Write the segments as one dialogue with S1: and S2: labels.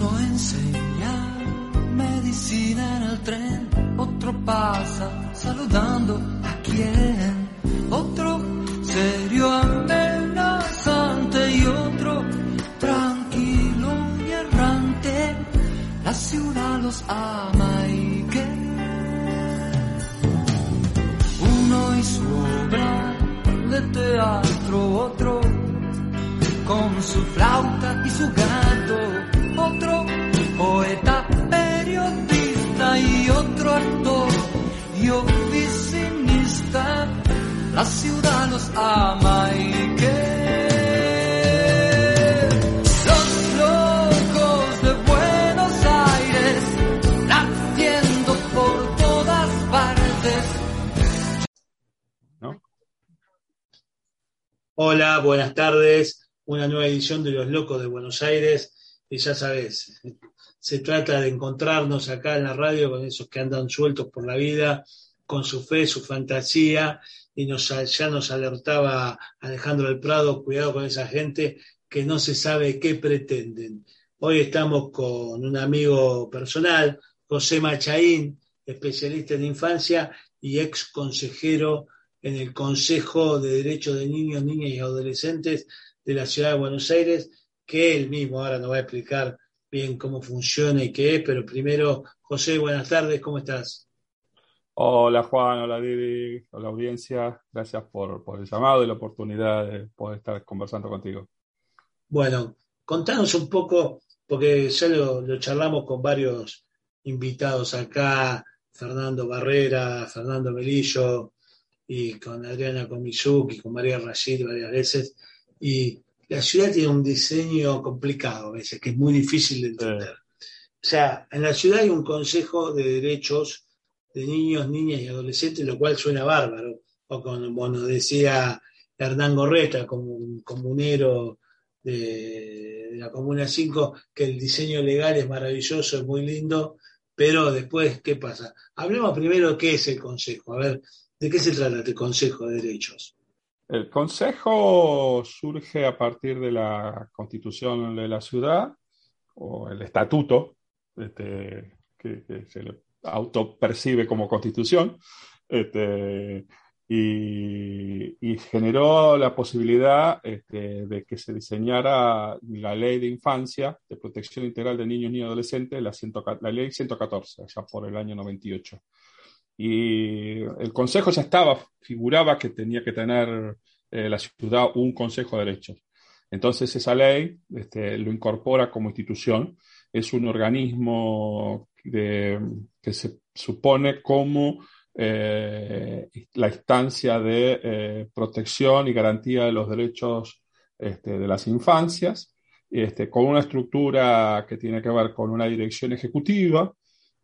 S1: Uno enseña medicina en el tren, otro pasa saludando a quien, otro serio amenazante y otro tranquilo y errante. La ciudad los ama y que uno y su obra de teatro, otro con su flauta y su gato, otro poeta, periodista y otro actor y oficinista. La ciudad los ama y que los locos de Buenos Aires latiendo por todas partes.
S2: Hola, buenas tardes. Una nueva edición de Los Locos de Buenos Aires. Y ya sabes, se trata de encontrarnos acá en la radio con esos que andan sueltos por la vida, con su fe, su fantasía. Y nos, ya nos alertaba Alejandro del Prado, cuidado con esa gente que no se sabe qué pretenden. Hoy estamos con un amigo personal, José Machaín, especialista en infancia y ex consejero en el Consejo de Derechos de Niños, Niñas y Adolescentes de la Ciudad de Buenos Aires, que él mismo ahora nos va a explicar bien cómo funciona y qué es, pero primero, José, buenas tardes, ¿cómo estás?
S3: Hola Juan, hola Didi, hola audiencia, gracias por, por el llamado y la oportunidad de poder estar conversando contigo.
S2: Bueno, contanos un poco, porque ya lo, lo charlamos con varios invitados acá, Fernando Barrera, Fernando Melillo, y con Adriana Komizuki, con María Rashid varias veces, y la ciudad tiene un diseño complicado a veces, que es muy difícil de entender. O sea, en la ciudad hay un consejo de derechos de niños, niñas y adolescentes, lo cual suena bárbaro, o como nos decía Hernán Gorreta, como un comunero de, de la Comuna 5, que el diseño legal es maravilloso, es muy lindo, pero después, ¿qué pasa? Hablemos primero qué es el consejo. A ver, ¿De qué se trata este Consejo de Derechos?
S3: El Consejo surge a partir de la Constitución de la ciudad, o el estatuto, este, que, se le autopercibe como Constitución, este, y, generó la posibilidad este, de que se diseñara la Ley de Infancia, de Protección Integral de Niños y Adolescentes, la, ciento, la Ley 114, ya por el año 98 y el Consejo ya estaba, figuraba que tenía que tener eh, la ciudad un Consejo de Derechos. Entonces esa ley este, lo incorpora como institución, es un organismo que se supone como eh, la instancia de eh, protección y garantía de los derechos este, de las infancias, este, con una estructura que tiene que ver con una dirección ejecutiva,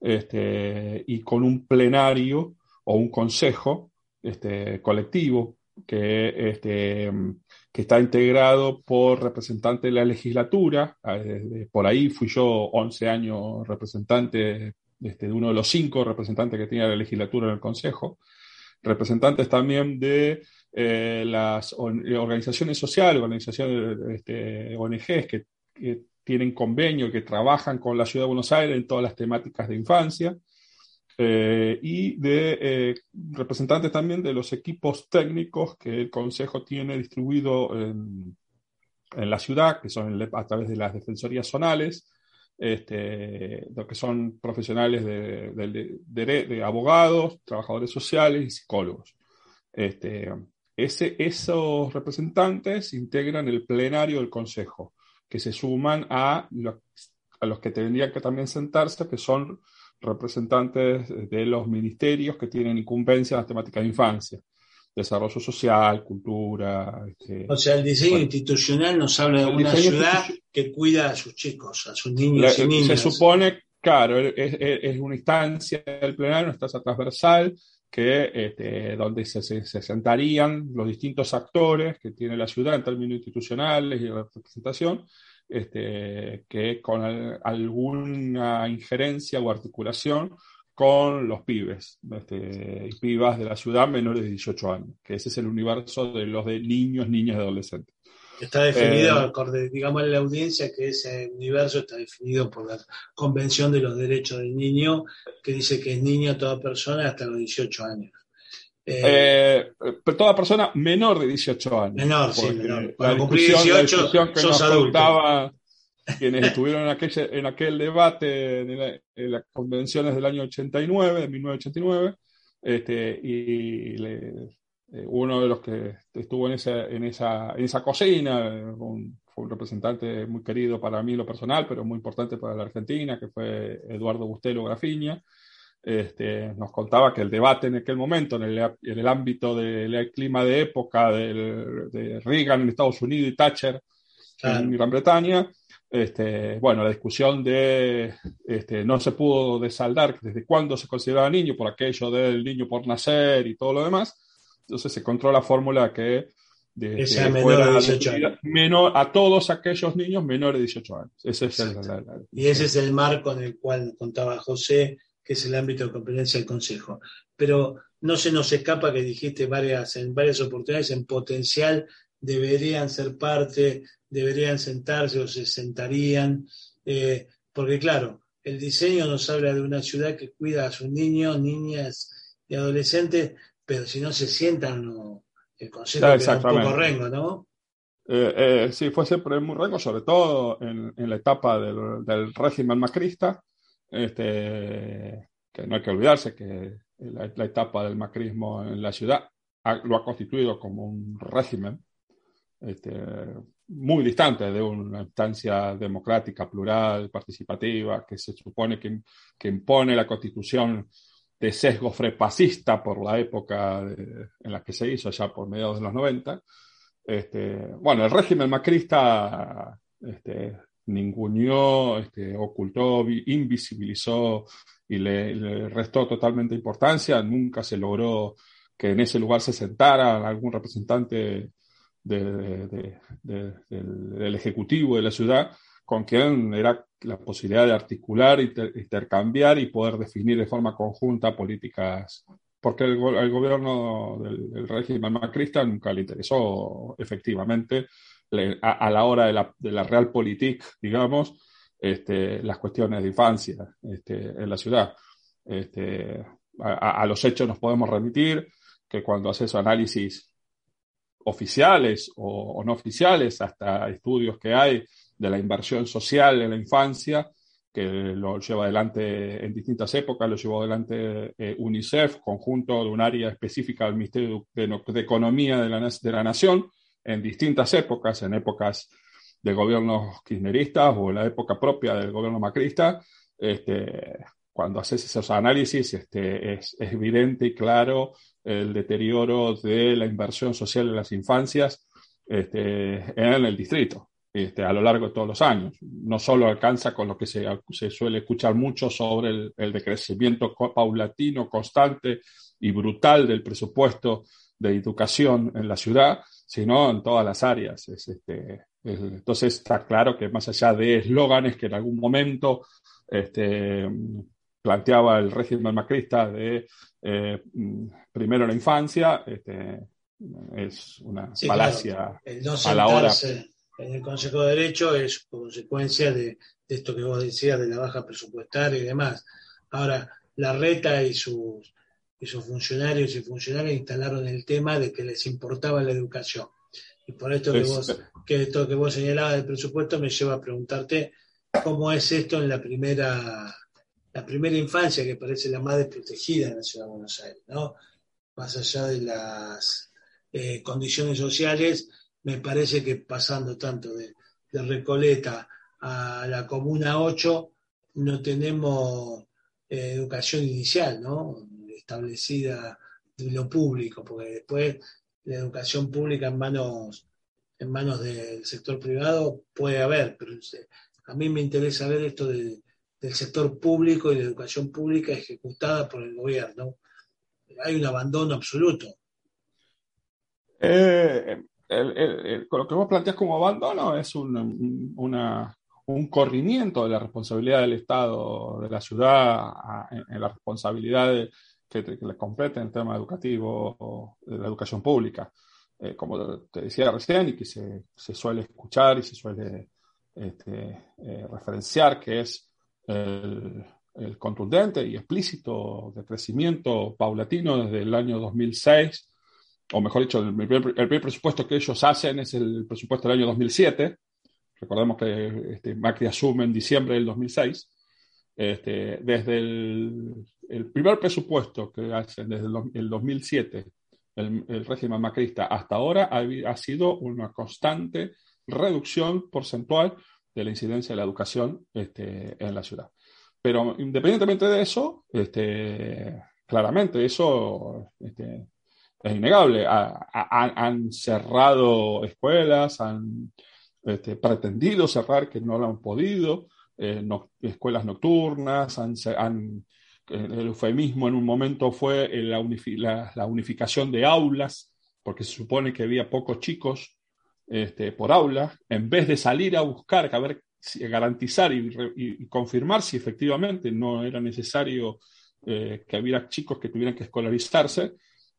S3: este, y con un plenario o un consejo este, colectivo que, este, que está integrado por representantes de la legislatura. Eh, por ahí fui yo 11 años representante de uno de los cinco representantes que tenía la legislatura en el consejo. Representantes también de eh, las organizaciones sociales, organizaciones ONGs que tienen convenio, que trabajan con la Ciudad de Buenos Aires en todas las temáticas de infancia, eh, y de eh, representantes también de los equipos técnicos que el Consejo tiene distribuido en, en la ciudad, que son a través de las defensorías zonales, este, que son profesionales de, abogados, trabajadores sociales y psicólogos. Este, ese, esos representantes integran el plenario del Consejo que se suman a, lo, a los que tendrían que también sentarse, que son representantes de los ministerios que tienen incumbencia en las temáticas de infancia, desarrollo social, cultura.
S2: Este, o sea, el diseño bueno, institucional nos habla de una ciudad que cuida a sus chicos, a sus niños la, y niñas.
S3: Se supone, claro, es, es, es una instancia del plenario, una instancia transversal, que, este, donde se, se, se, sentarían los distintos actores que tiene la ciudad en términos institucionales y de representación, este, que con alguna injerencia o articulación con los pibes este, y pibas de la ciudad menores de 18 años, que ese es el universo de los de niños, niñas y adolescentes.
S2: Está definido, eh, digamos en la audiencia, que ese universo está definido por la Convención de los Derechos del Niño, que dice que es niño toda persona hasta los 18 años.
S3: Eh, pero toda persona menor de 18 años.
S2: Menor, sí, menor. Cuando cumplí 18, que sos adulto.
S3: quienes estuvieron en aquel, en aquel debate en, las convenciones del año 89, de 1989, este, y le, eh, uno de los que estuvo en esa, en esa, en esa cocina, un, fue un representante muy querido para mí lo personal, pero muy importante para la Argentina, que fue Eduardo Bustelo Grafiña. Este, nos contaba que el debate en aquel momento, en el, en el ámbito del clima de época de Reagan en Estados Unidos y Thatcher en Gran Bretaña, este, bueno, la discusión de este, no se pudo desaldar desde cuándo se consideraba niño por aquello del niño por nacer y todo lo demás, entonces se encontró la fórmula que
S2: de, menor de 18 años.
S3: Menor, a todos aquellos niños menores de 18 años. Ese es el,
S2: y ese es el marco en el cual contaba José, que es el ámbito de competencia del Consejo. Pero no se nos escapa que dijiste varias, en varias oportunidades, en potencial deberían ser parte, deberían sentarse o se sentarían, eh, porque claro, el diseño nos habla de una ciudad que cuida a sus niños, niñas y adolescentes, pero si no se sientan, el consejo es un poco rengo, ¿no?
S3: Eh, eh, sí, fue siempre muy rengo, sobre todo en, la etapa del, régimen macrista, este, que no hay que olvidarse que la, etapa del macrismo en la ciudad lo ha constituido como un régimen este, muy distante de una instancia democrática, plural, participativa, que se supone que, que impone la constitución de sesgo frepasista por la época en la que se hizo, ya por mediados de los 90. Este, bueno, el régimen macrista este, ninguneó, este, ocultó, invisibilizó y le, restó totalmente importancia. Nunca se logró que en ese lugar se sentara algún representante del Ejecutivo de la ciudad con quien era la posibilidad de articular, intercambiar y poder definir de forma conjunta políticas, porque el, gobierno del, régimen macrista nunca le interesó efectivamente a, la hora de la, de la realpolitik, digamos, este, las cuestiones de infancia este, en la ciudad. Este, a, los hechos nos podemos remitir que cuando haces análisis oficiales o, no oficiales, hasta estudios que hay de la inversión social en la infancia, que lo lleva adelante en distintas épocas, lo llevó adelante eh, UNICEF, conjunto de un área específica del Ministerio de, Economía de la, de la, Nación, en distintas épocas, en épocas de gobiernos kirchneristas o en la época propia del gobierno macrista, este, cuando haces esos análisis este, es, evidente y claro el deterioro de la inversión social en las infancias este, en el distrito. Este, a lo largo de todos los años. No solo alcanza con lo que se, suele escuchar mucho sobre el, decrecimiento paulatino, constante y brutal del presupuesto de educación en la ciudad, sino en todas las áreas. Este, entonces está claro que más allá de eslóganes que en algún momento este, planteaba el régimen macrista de eh, primero la infancia, es una falacia a la hora
S2: en el Consejo de Derecho es consecuencia de, esto que vos decías, de la baja presupuestaria y demás. Ahora, la reta y sus, y sus funcionarios y funcionarias instalaron el tema de que les importaba la educación. Y por esto que, vos, que esto que vos señalabas del presupuesto me lleva a preguntarte cómo es esto en la primera, la primera infancia, que parece la más desprotegida en la ciudad de Buenos Aires, ¿no? Más allá de las eh, condiciones sociales, me parece que pasando tanto de, Recoleta a la Comuna 8, no tenemos eh, educación inicial, ¿no? Establecida de lo público, porque después la educación pública en manos, en manos del sector privado puede haber, pero a mí me interesa ver esto del sector público y la educación pública ejecutada por el gobierno. Hay un abandono absoluto.
S3: Eh, lo que vos planteas como abandono es un, un corrimiento de la responsabilidad del Estado, de la ciudad, en, la responsabilidad que, le compete en el tema educativo, de la educación pública. eh, como te decía recién, y que se, se suele escuchar y se suele este, eh, referenciar, que es el, el, contundente y explícito de crecimiento paulatino desde el año 2006, o mejor dicho, el primer, el primer presupuesto que ellos hacen es el presupuesto del año 2007. Recordemos que este, Macri asume en diciembre del 2006. Este, desde el, el, primer presupuesto que hacen desde el, el 2007, el, el, régimen macrista, hasta ahora ha, ha, sido una constante reducción porcentual de la incidencia de la educación este, en la ciudad. Pero independientemente de eso, este, claramente eso este, es innegable. Ha, ha, han cerrado escuelas, han este, pretendido cerrar que no lo han podido, eh, escuelas nocturnas, han, el eufemismo en un momento fue la, unifi la, la, unificación de aulas, porque se supone que había pocos chicos este, por aula, en vez de salir a buscar, a ver, garantizar y confirmar si efectivamente no era necesario eh, que hubiera chicos que tuvieran que escolarizarse,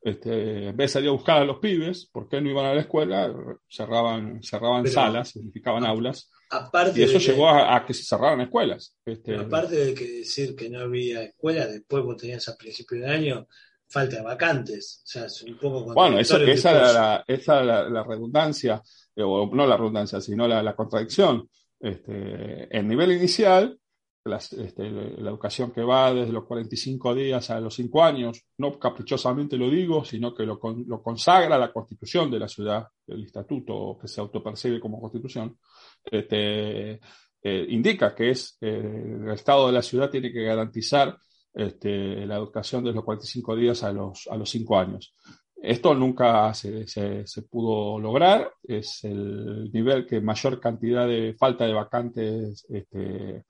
S3: este, en vez de salir a buscar a los pibes, ¿por qué no iban a la escuela? Cerraban, cerraban Pero, salas, significaban aulas.
S2: Aparte
S3: y eso
S2: que,
S3: llevó a, a, que se cerraran escuelas.
S2: Este, aparte de que decir que no había escuela, después vos tenías a principios de año falta de vacantes. O sea, es un poco
S3: bueno, eso, esa era la, esa la, la redundancia, eh, o no la redundancia, sino la, la contradicción. Este, el nivel inicial, este, la, educación que va desde los 45 días a los 5 años, no caprichosamente lo digo, sino que lo, lo consagra la constitución de la ciudad, el estatuto que se autopercibe como constitución, este, eh, indica que es eh, el Estado de la ciudad tiene que garantizar este, la educación de los 45 días a los, a los 5 años. Esto nunca se, se, se, pudo lograr, es el nivel que mayor cantidad de falta de vacantes este,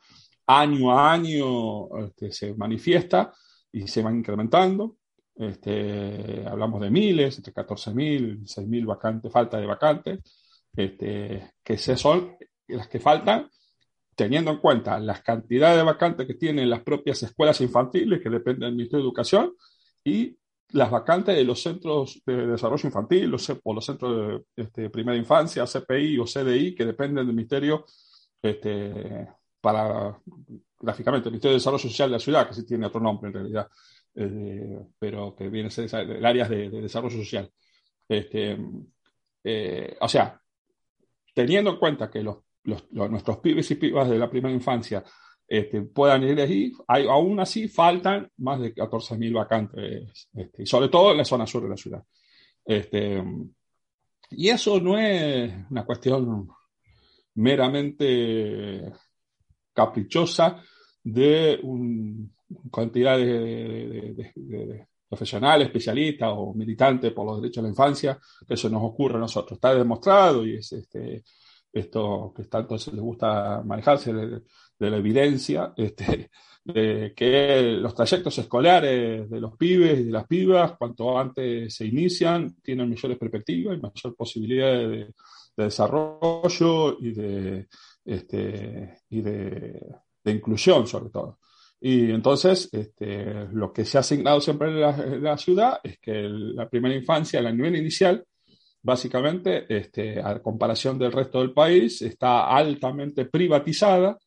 S3: año a año este, se manifiesta y se van incrementando. Este, hablamos de miles, entre 14.000 y 6.000 vacantes, falta de vacantes, este, que se son las que faltan teniendo en cuenta las cantidades de vacantes que tienen las propias escuelas infantiles, que dependen del Ministerio de Educación, y las vacantes de los centros de desarrollo infantil los, o los centros de primera infancia, CPI o CDI, que dependen del Ministerio este, para, gráficamente, el Ministerio de Desarrollo Social de la ciudad, que sí tiene otro nombre en realidad, eh, pero que viene a ser el área de, de desarrollo social. Este, eh, o sea, teniendo en cuenta que los nuestros pibes y pibas de la primera infancia este, puedan ir allí, hay, aún así faltan más de 14.000 vacantes, este, sobre todo en la zona sur de la ciudad. Este, y eso no es una cuestión meramente caprichosa de una cantidad de, profesionales, especialistas o militantes por los derechos de la infancia, que eso nos ocurre a nosotros. Está demostrado y es este, esto que tanto se les gusta manejarse de, de la evidencia, este, de que los trayectos escolares de los pibes y de las pibas, cuanto antes se inician, tienen mayores perspectivas y mayor posibilidad de, de desarrollo y de, este, y de, inclusión, sobre todo. Y entonces, este, lo que se ha asignado siempre en la, ciudad es que la primera infancia, el nivel inicial, básicamente, este, a comparación del resto del país, está altamente privatizada,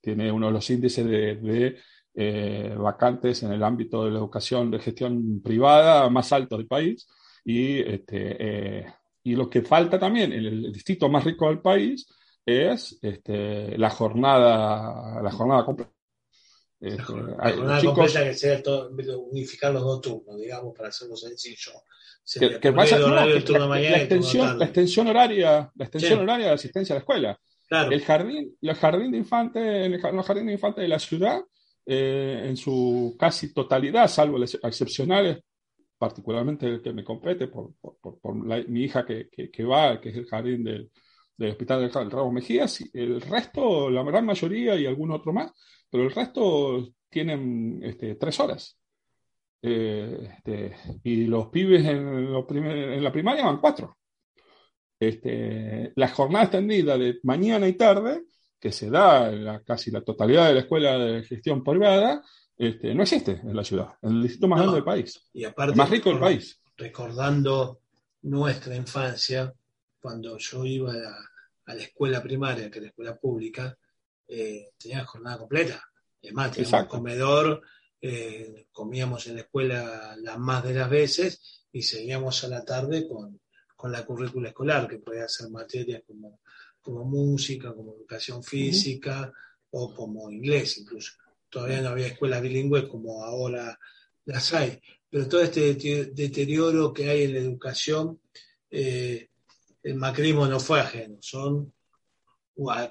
S3: tiene uno de los índices de, de eh, vacantes en el ámbito de la educación de gestión privada más alto del país, y, este, eh, y lo que falta también en el distrito más rico del país es este, la jornada la jornada completa.
S2: La jornada, la chicos, completa que sea todo, unificar los dos turnos, digamos, para hacerlo sencillo
S3: que, que pasa, no, la, la, extensión, la, extensión, horaria, la extensión sí. horaria de asistencia a la escuela.
S2: Claro.
S3: El jardín, el jardín de los jardines de infantes de la ciudad, eh, en su casi totalidad, salvo las excepcionales, particularmente el que me compete por, por, mi hija que, que, va, que es el jardín del, del Hospital del, Rabo Mejías, el resto, la gran mayoría y algún otro más, pero el resto tienen este, tres horas. Eh, este, y los pibes en, lo primer, en, la primaria van cuatro. Este, la jornada extendida de mañana y tarde, que se da en casi la totalidad de la escuela de gestión privada, este, no existe en la ciudad, en el distrito más no, grande del país,
S2: y aparte,
S3: más rico del país.
S2: recordando nuestra infancia, cuando yo iba a la, a la escuela primaria, que era la escuela pública, eh, tenía jornada completa. Es más, teníamos comedor, eh, comíamos en la escuela las más de las veces y seguíamos a la tarde con, con la currícula escolar, que podía ser materias como, como música, como educación física o como inglés incluso. Todavía no había escuelas bilingües como ahora las hay. Pero todo este dete- deterioro que hay en la educación, eh, el macrismo no fue ajeno. Son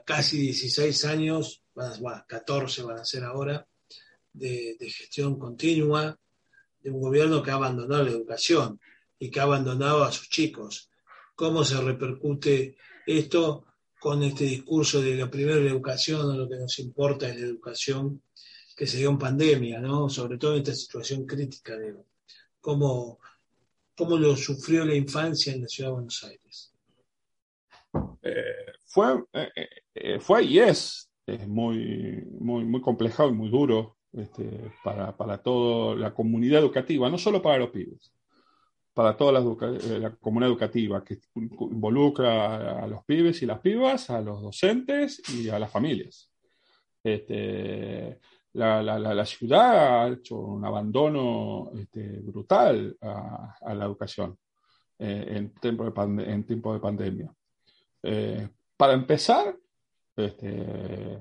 S2: casi 16 años, van a- bueno, 14 van a ser ahora, de, gestión continua de un gobierno que ha abandonado la educación y que ha abandonado a sus chicos. ¿Cómo se repercute esto con este discurso de la educación o lo que nos importa es la educación que se dio en pandemia, ¿no? Sobre todo en esta situación crítica de cómo, cómo lo sufrió la infancia en la ciudad de Buenos Aires.
S3: Eh, fue, eh, eh, fue y es, es muy, muy, muy complejo y muy duro este, para, para toda la comunidad educativa, no solo para los pibes, para toda la, la comunidad educativa que involucra a los pibes y las pibas, a los docentes y a las familias. Este, la, la- la- ciudad ha hecho un abandono este, brutal a, la educación eh, en, tiempo de en tiempo de pandemia. Eh, para empezar, este,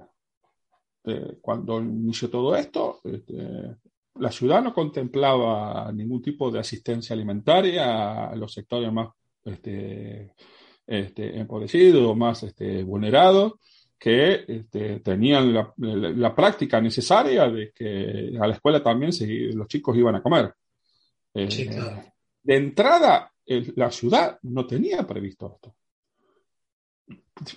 S3: eh, cuando inició todo esto, este, la ciudad no contemplaba ningún tipo de asistencia alimentaria a los sectores más este, empobrecidos, más vulnerados, que este, tenían la, la- la práctica necesaria de que a la escuela también se- los chicos iban a comer. Eh,
S2: Sí, claro.
S3: De entrada, el- la ciudad no tenía previsto esto.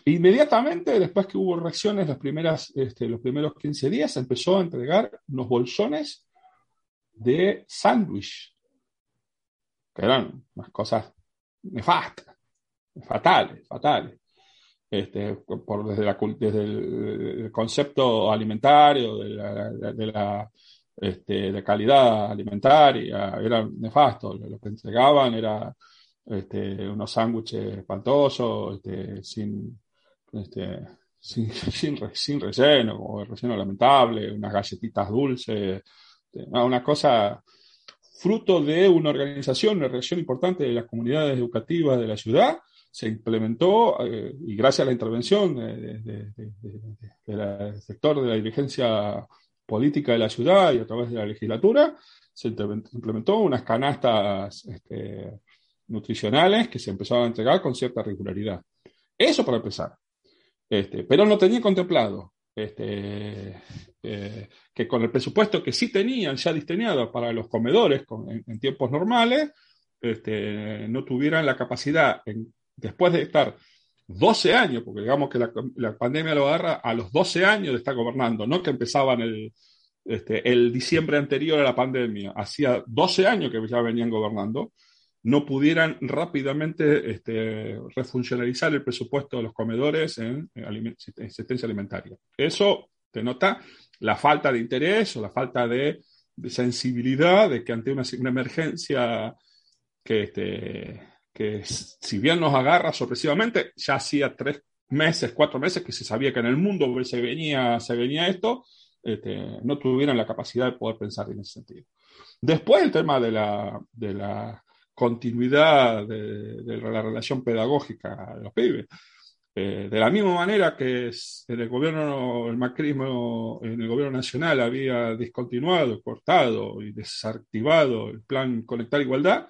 S3: Inmediatamente, después que hubo reacciones, las primeras, este, los primeros 15 días, empezó a entregar unos bolsones de sándwich, que eran unas cosas nefastas, fatales, fatales. Este, por, desde, la desde el, concepto alimentario, de la, de este, calidad alimentaria, era nefasto. Lo que entregaban era este, unos sándwiches espantosos, este, sin, sin, sin, re- sin relleno, o relleno lamentable, unas galletitas dulces, una cosa fruto de una organización, una reacción importante de las comunidades educativas de la ciudad, se implementó, eh, y gracias a la intervención la- del sector de la dirigencia política de la ciudad y a través de la legislatura, se implementó- unas canastas este, nutricionales que se empezaban a entregar con cierta regularidad. Eso para empezar. Este, pero no tenía contemplado este, eh, que con el presupuesto que sí tenían ya diseñado para los comedores en tiempos normales, este, no tuvieran la capacidad, en- después de estar 12 años, porque digamos que la, pandemia lo agarra a los 12 años de estar gobernando, no que empezaban el, este, el diciembre anterior a la pandemia, hacía 12 años que ya venían gobernando, no pudieran rápidamente este, refuncionalizar el presupuesto de los comedores en, en asistencia alimentaria. Eso denota la falta de interés o la falta de, sensibilidad de que ante una, una emergencia que, este, que si bien nos agarra sorpresivamente, ya hacía tres meses, cuatro meses que se sabía que en el mundo se venía, se venía esto, este, no tuvieran la capacidad de poder pensar en ese sentido. Después el tema de la, de la continuidad de, de la relación pedagógica de los pibes. Eh, de la misma manera que es- en el gobierno, el macrismo, en el gobierno nacional había discontinuado, cortado y desactivado el plan Conectar Igualdad,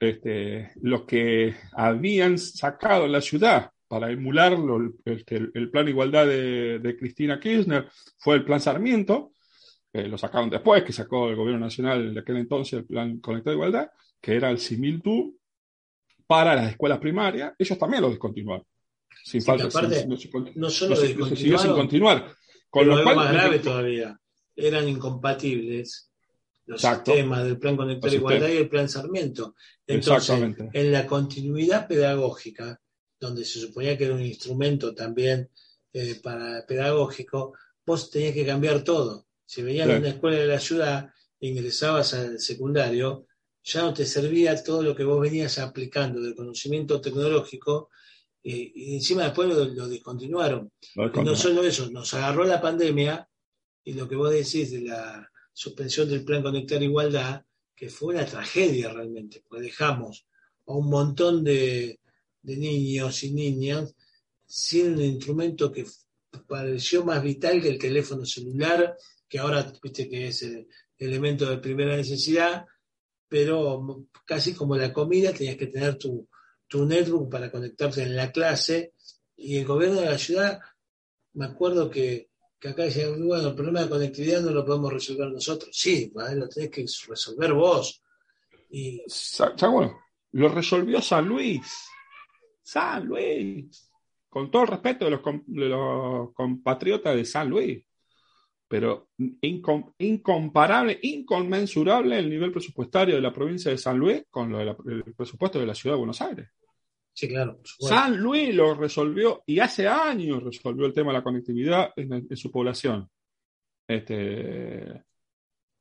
S3: este, lo que habían sacado en la ciudad para emularlo, el, el- el plan Igualdad de, de Cristina Kirchner, fue el plan Sarmiento, eh, lo sacaron después, que sacó el gobierno nacional de aquel entonces el plan Conectar Igualdad, que era el similtud para las escuelas primarias, ellos también lo descontinuaron. Sin
S2: Sí,
S3: falta,
S2: aparte,
S3: sin- no se
S2: No solo
S3: se- se siguió sin continuar. Con lo
S2: algo
S3: cual,
S2: más grave todavía, eran incompatibles los
S3: Exacto.
S2: sistemas del Plan Conectar
S3: Los
S2: Igualdad
S3: sistemas.
S2: y el Plan Sarmiento. Entonces, en la continuidad pedagógica, donde se suponía que era un instrumento también eh, para pedagógico, vos tenías que cambiar todo. Si venías
S3: Sí.
S2: de una escuela de la ciudad, ingresabas al secundario ya no te servía todo lo que vos venías aplicando de conocimiento tecnológico eh, y encima después lo, lo discontinuaron. Y no solo eso, nos agarró la pandemia y lo que vos decís de la suspensión del plan Conectar Igualdad, que fue una tragedia realmente, porque dejamos a un montón de, de niños y niñas sin un instrumento que pareció más vital que el teléfono celular, que ahora viste que es el elemento de primera necesidad, pero casi como la comida tenías que tener tu, tu netbook para conectarte en la clase. Y el gobierno de la ciudad, me acuerdo que, que acá decía, bueno, el problema de conectividad no lo podemos resolver nosotros. Sí, lo tenés que resolver vos. Y...
S3: bueno, lo resolvió San Luis. San Luis. Con todo el respeto de los, de los compatriotas de San Luis pero incomparable, inconmensurable el nivel presupuestario de la provincia de San Luis con lo del presupuesto de la ciudad de Buenos Aires.
S2: Sí, claro.
S3: San Luis lo resolvió y hace años resolvió el tema de la conectividad en, su población. Este,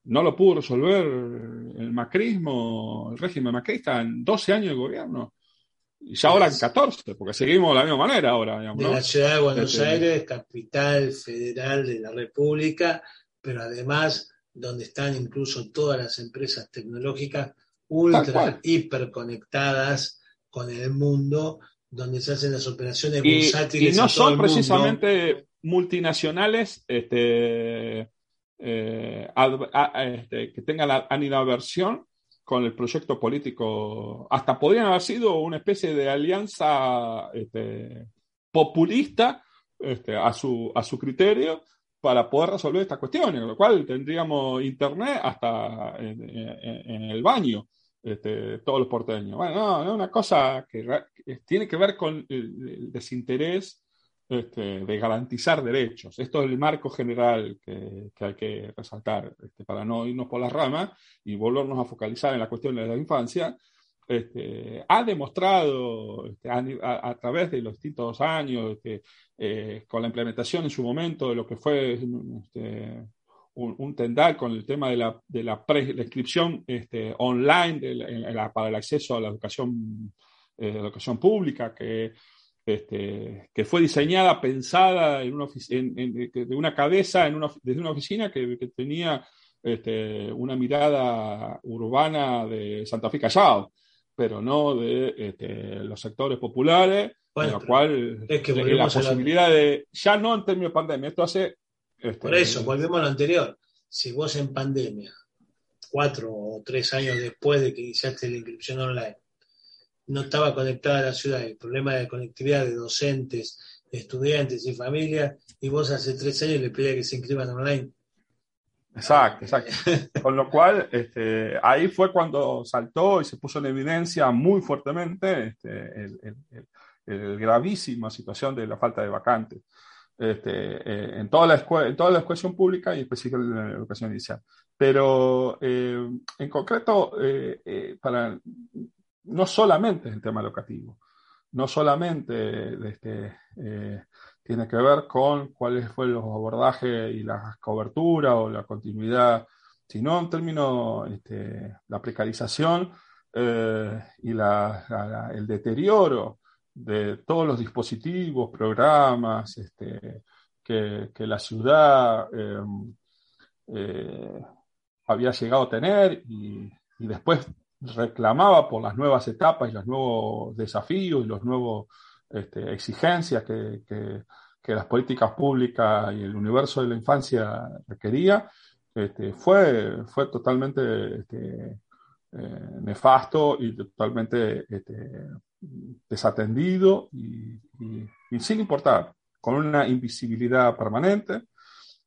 S3: no lo pudo resolver el macrismo, el régimen macrista en 12 años de gobierno. Y ya ahora en 14, porque seguimos de la misma manera ahora.
S2: de la ciudad de Buenos este, Aires, capital federal de la República, pero además donde están incluso todas las empresas tecnológicas ultra, hiperconectadas con el mundo, donde se hacen las operaciones
S3: bursátiles. Y, no son precisamente multinacionales este, eh, este, que tengan la anidaversión con el proyecto político. Hasta podrían haber sido una especie de alianza este, populista este, a, su, a su criterio para poder resolver estas cuestiones, con lo cual tendríamos internet hasta en, el baño, este, todos los porteños. Bueno, no, es una cosa que, tiene que ver con el desinterés este, de garantizar derechos. Esto es el marco general que, hay que resaltar este, para no irnos por las ramas y volvernos a focalizar en la cuestión de la infancia. Ha demostrado a, través de los distintos años, eh, con la implementación en su momento de lo que fue un, un, tendal con el tema de la, de la, prescripción online para el acceso a la educación, eh, educación pública, que este, que fue diseñada, pensada en una de una cabeza en una, desde una oficina que, tenía este, una mirada urbana de Santa Fe Callao, pero no de este, los sectores populares, con lo cual es que la posibilidad de, ya no en términos de pandemia, esto hace...
S2: Este, Por eso, volvemos a lo anterior. Si vos en pandemia, cuatro o tres años después de que iniciaste la inscripción online, no estaba conectada a la ciudad, el problema de conectividad de docentes, estudiantes y familias, y vos hace tres años le pedías que se inscriban online.
S3: Exacto, exacto. Con lo cual, este, ahí fue cuando saltó y se puso en evidencia muy fuertemente este, el, gravísima situación de la falta de vacantes este, eh, en, toda la en toda la educación pública y específicamente en la educación inicial. Pero eh, en concreto, eh, para no solamente el tema educativo, no solamente este, eh, tiene que ver con cuáles fueron los abordajes y la cobertura o la continuidad, sino en términos este, la precarización eh, y el deterioro de todos los dispositivos, programas este, que, la ciudad eh, había llegado a tener y, y después reclamaba por las nuevas etapas y los nuevos desafíos y las nuevas este, exigencias que, las políticas públicas y el universo de la infancia requería, este, fue, fue totalmente este, eh, nefasto y totalmente desatendido y, sin importar, con una invisibilidad permanente.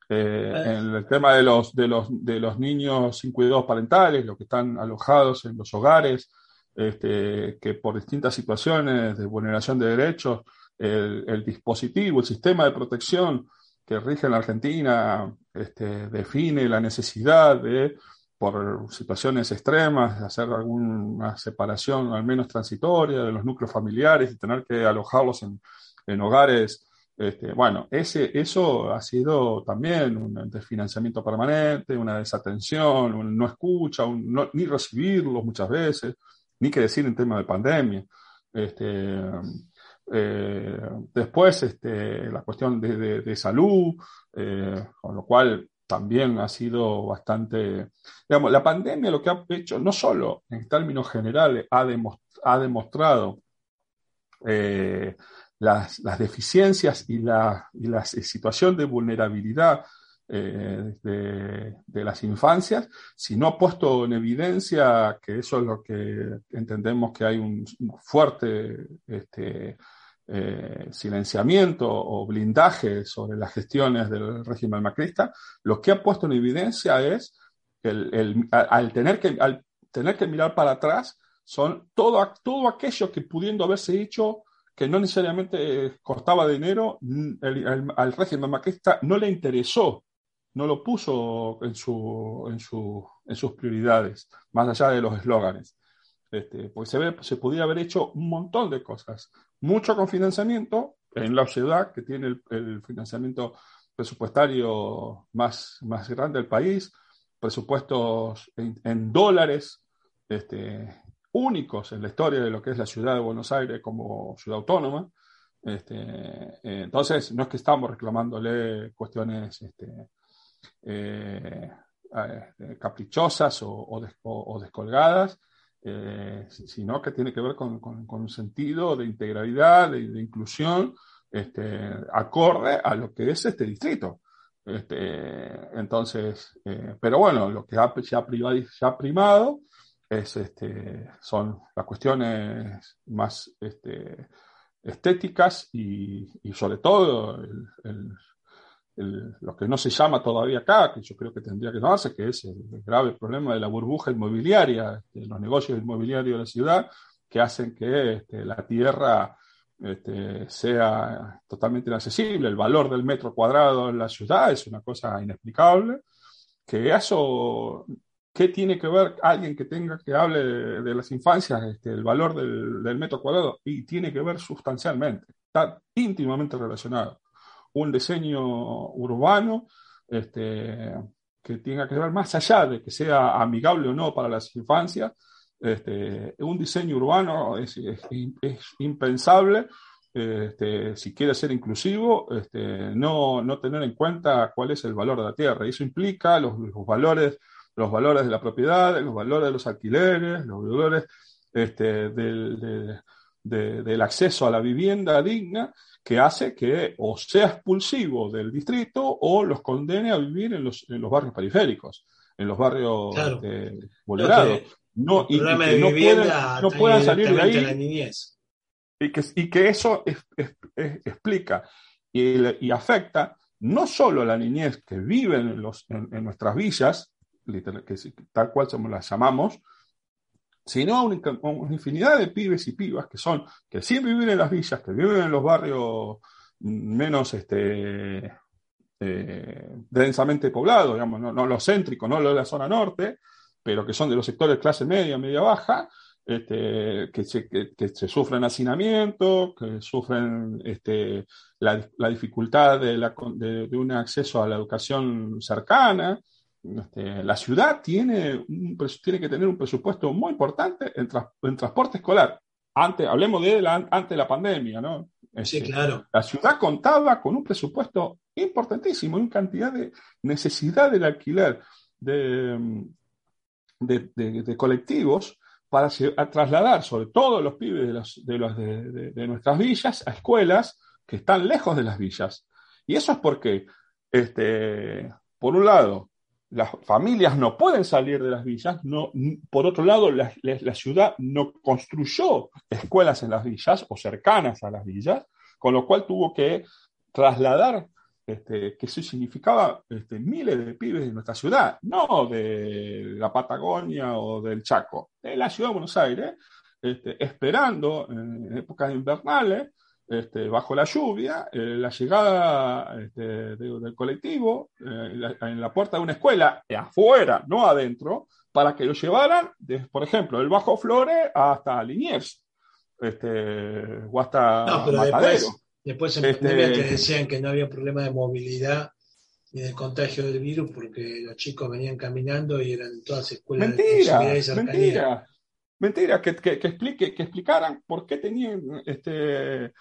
S3: Eh, en el tema de los, de, los, de los niños sin cuidados parentales, los que están alojados en los hogares, este, que por distintas situaciones de vulneración de derechos, el, dispositivo, el sistema de protección que rige en la Argentina este, define la necesidad de, por situaciones extremas, hacer alguna separación al menos transitoria de los núcleos familiares y tener que alojarlos en, en hogares Este, bueno, ese, eso ha sido también un desfinanciamiento permanente, una desatención, un no escucha, no, ni recibirlos muchas veces, ni que decir en tema de pandemia. Este, eh, después, este, la cuestión de, de, de salud, eh, con lo cual también ha sido bastante, digamos, la pandemia lo que ha hecho, no solo en términos generales, ha, demostrado eh, las, deficiencias y la, situación de vulnerabilidad eh, de, las infancias, sino ha puesto en evidencia que eso es lo que entendemos que hay un, un fuerte este, eh, silenciamiento o blindaje sobre las gestiones del régimen macrista, lo que ha puesto en evidencia es el, el, al, tener que, al tener que mirar para atrás, son todo, todo aquello que pudiendo haberse hecho que no necesariamente costaba dinero, al régimen macrista no le interesó, no lo puso en, su, en, su, en sus prioridades, más allá de los eslóganes. Este, porque se, ve, se podía haber hecho un montón de cosas mucho con financiamiento en la ciudad, que tiene el, financiamiento presupuestario más, más grande del país, presupuestos en, dólares este, únicos en la historia de lo que es la ciudad de Buenos Aires como ciudad autónoma. Este, eh, entonces, no es que estamos reclamándole cuestiones este, eh, eh, caprichosas o descolgadas, eh, sino que tiene que ver con, con, sentido de integralidad, de, de inclusión, este, acorde a lo que es este distrito. Este, entonces, eh, pero bueno, lo que ha, se, ha primado es, este, son las cuestiones más este, estéticas y, sobre todo el, el, lo que no se llama todavía acá, que yo creo que tendría que llamarse, que es el, grave problema de la burbuja inmobiliaria, de los negocios inmobiliarios de la ciudad, que hacen que este, la tierra este, sea totalmente inaccesible. El valor del metro cuadrado en la ciudad es una cosa inexplicable. Que eso, ¿qué tiene que ver alguien que tenga que hable de, de las infancias, este, el valor del, del metro cuadrado? Y tiene que ver sustancialmente, está íntimamente relacionado un diseño urbano este, que tenga que ver más allá de que sea amigable o no para las infancias. Este, un diseño urbano es, impensable este, si quiere ser inclusivo, este, no, no, tener en cuenta cuál es el valor de la tierra. Y eso implica los, valores, los valores de la propiedad, los valores de los alquileres, los valores este, del, de, de, del acceso a la vivienda digna que hace que o sea expulsivo del distrito o los condene a vivir en los, en los barrios periféricos, en los barrios claro. eh. No, y, y, que no, puedan salir de ahí. Y que, y que eso es, es, es, explica y, y, afecta no solo a la niñez que vive en, los, en, en nuestras villas, literal, que, tal cual como las llamamos, sino una, infinidad de pibes y pibas que son, que sí viven en las villas, que viven en los barrios menos este, eh, densamente poblados, digamos, no, no los céntricos, no los de la zona norte, pero que son de los sectores clase media, media baja, este, que, se, que, se, sufren hacinamiento, que sufren este, la, la, dificultad de, la, de, de, un acceso a la educación cercana, este, la ciudad tiene, un, tiene que tener un presupuesto muy importante en, tra en transporte escolar. Antes, hablemos de la, antes de la pandemia, ¿no?
S2: Este, sí, claro.
S3: La ciudad contaba con un presupuesto importantísimo, una cantidad de necesidad del alquiler de, de, de, de colectivos para trasladar sobre todo los pibes de, los, de, los de, de, nuestras villas a escuelas que están lejos de las villas. Y eso es porque, este, por un lado, las familias no pueden salir de las villas, no, por otro lado, la, ciudad no construyó escuelas en las villas o cercanas a las villas, con lo cual tuvo que trasladar, este, que eso significaba este, miles de pibes de nuestra ciudad, no de la Patagonia o del Chaco, de la ciudad de Buenos Aires, este, esperando en épocas invernales este, bajo la lluvia, eh, la llegada este, de, del colectivo eh, la, en la puerta de una escuela, afuera, no adentro, para que lo llevaran, de, por ejemplo, del Bajo Flores hasta Liniers, este, o hasta
S2: no, pero Matadero. Después, Después en
S3: Este-
S2: pandemia te decían que no había problema de movilidad ni de contagio del virus porque los chicos venían caminando y eran todas escuelas de
S3: Mentira,
S2: proximidad y
S3: mentira, mentira, que, que, que explique, que explicaran por qué tenían, este,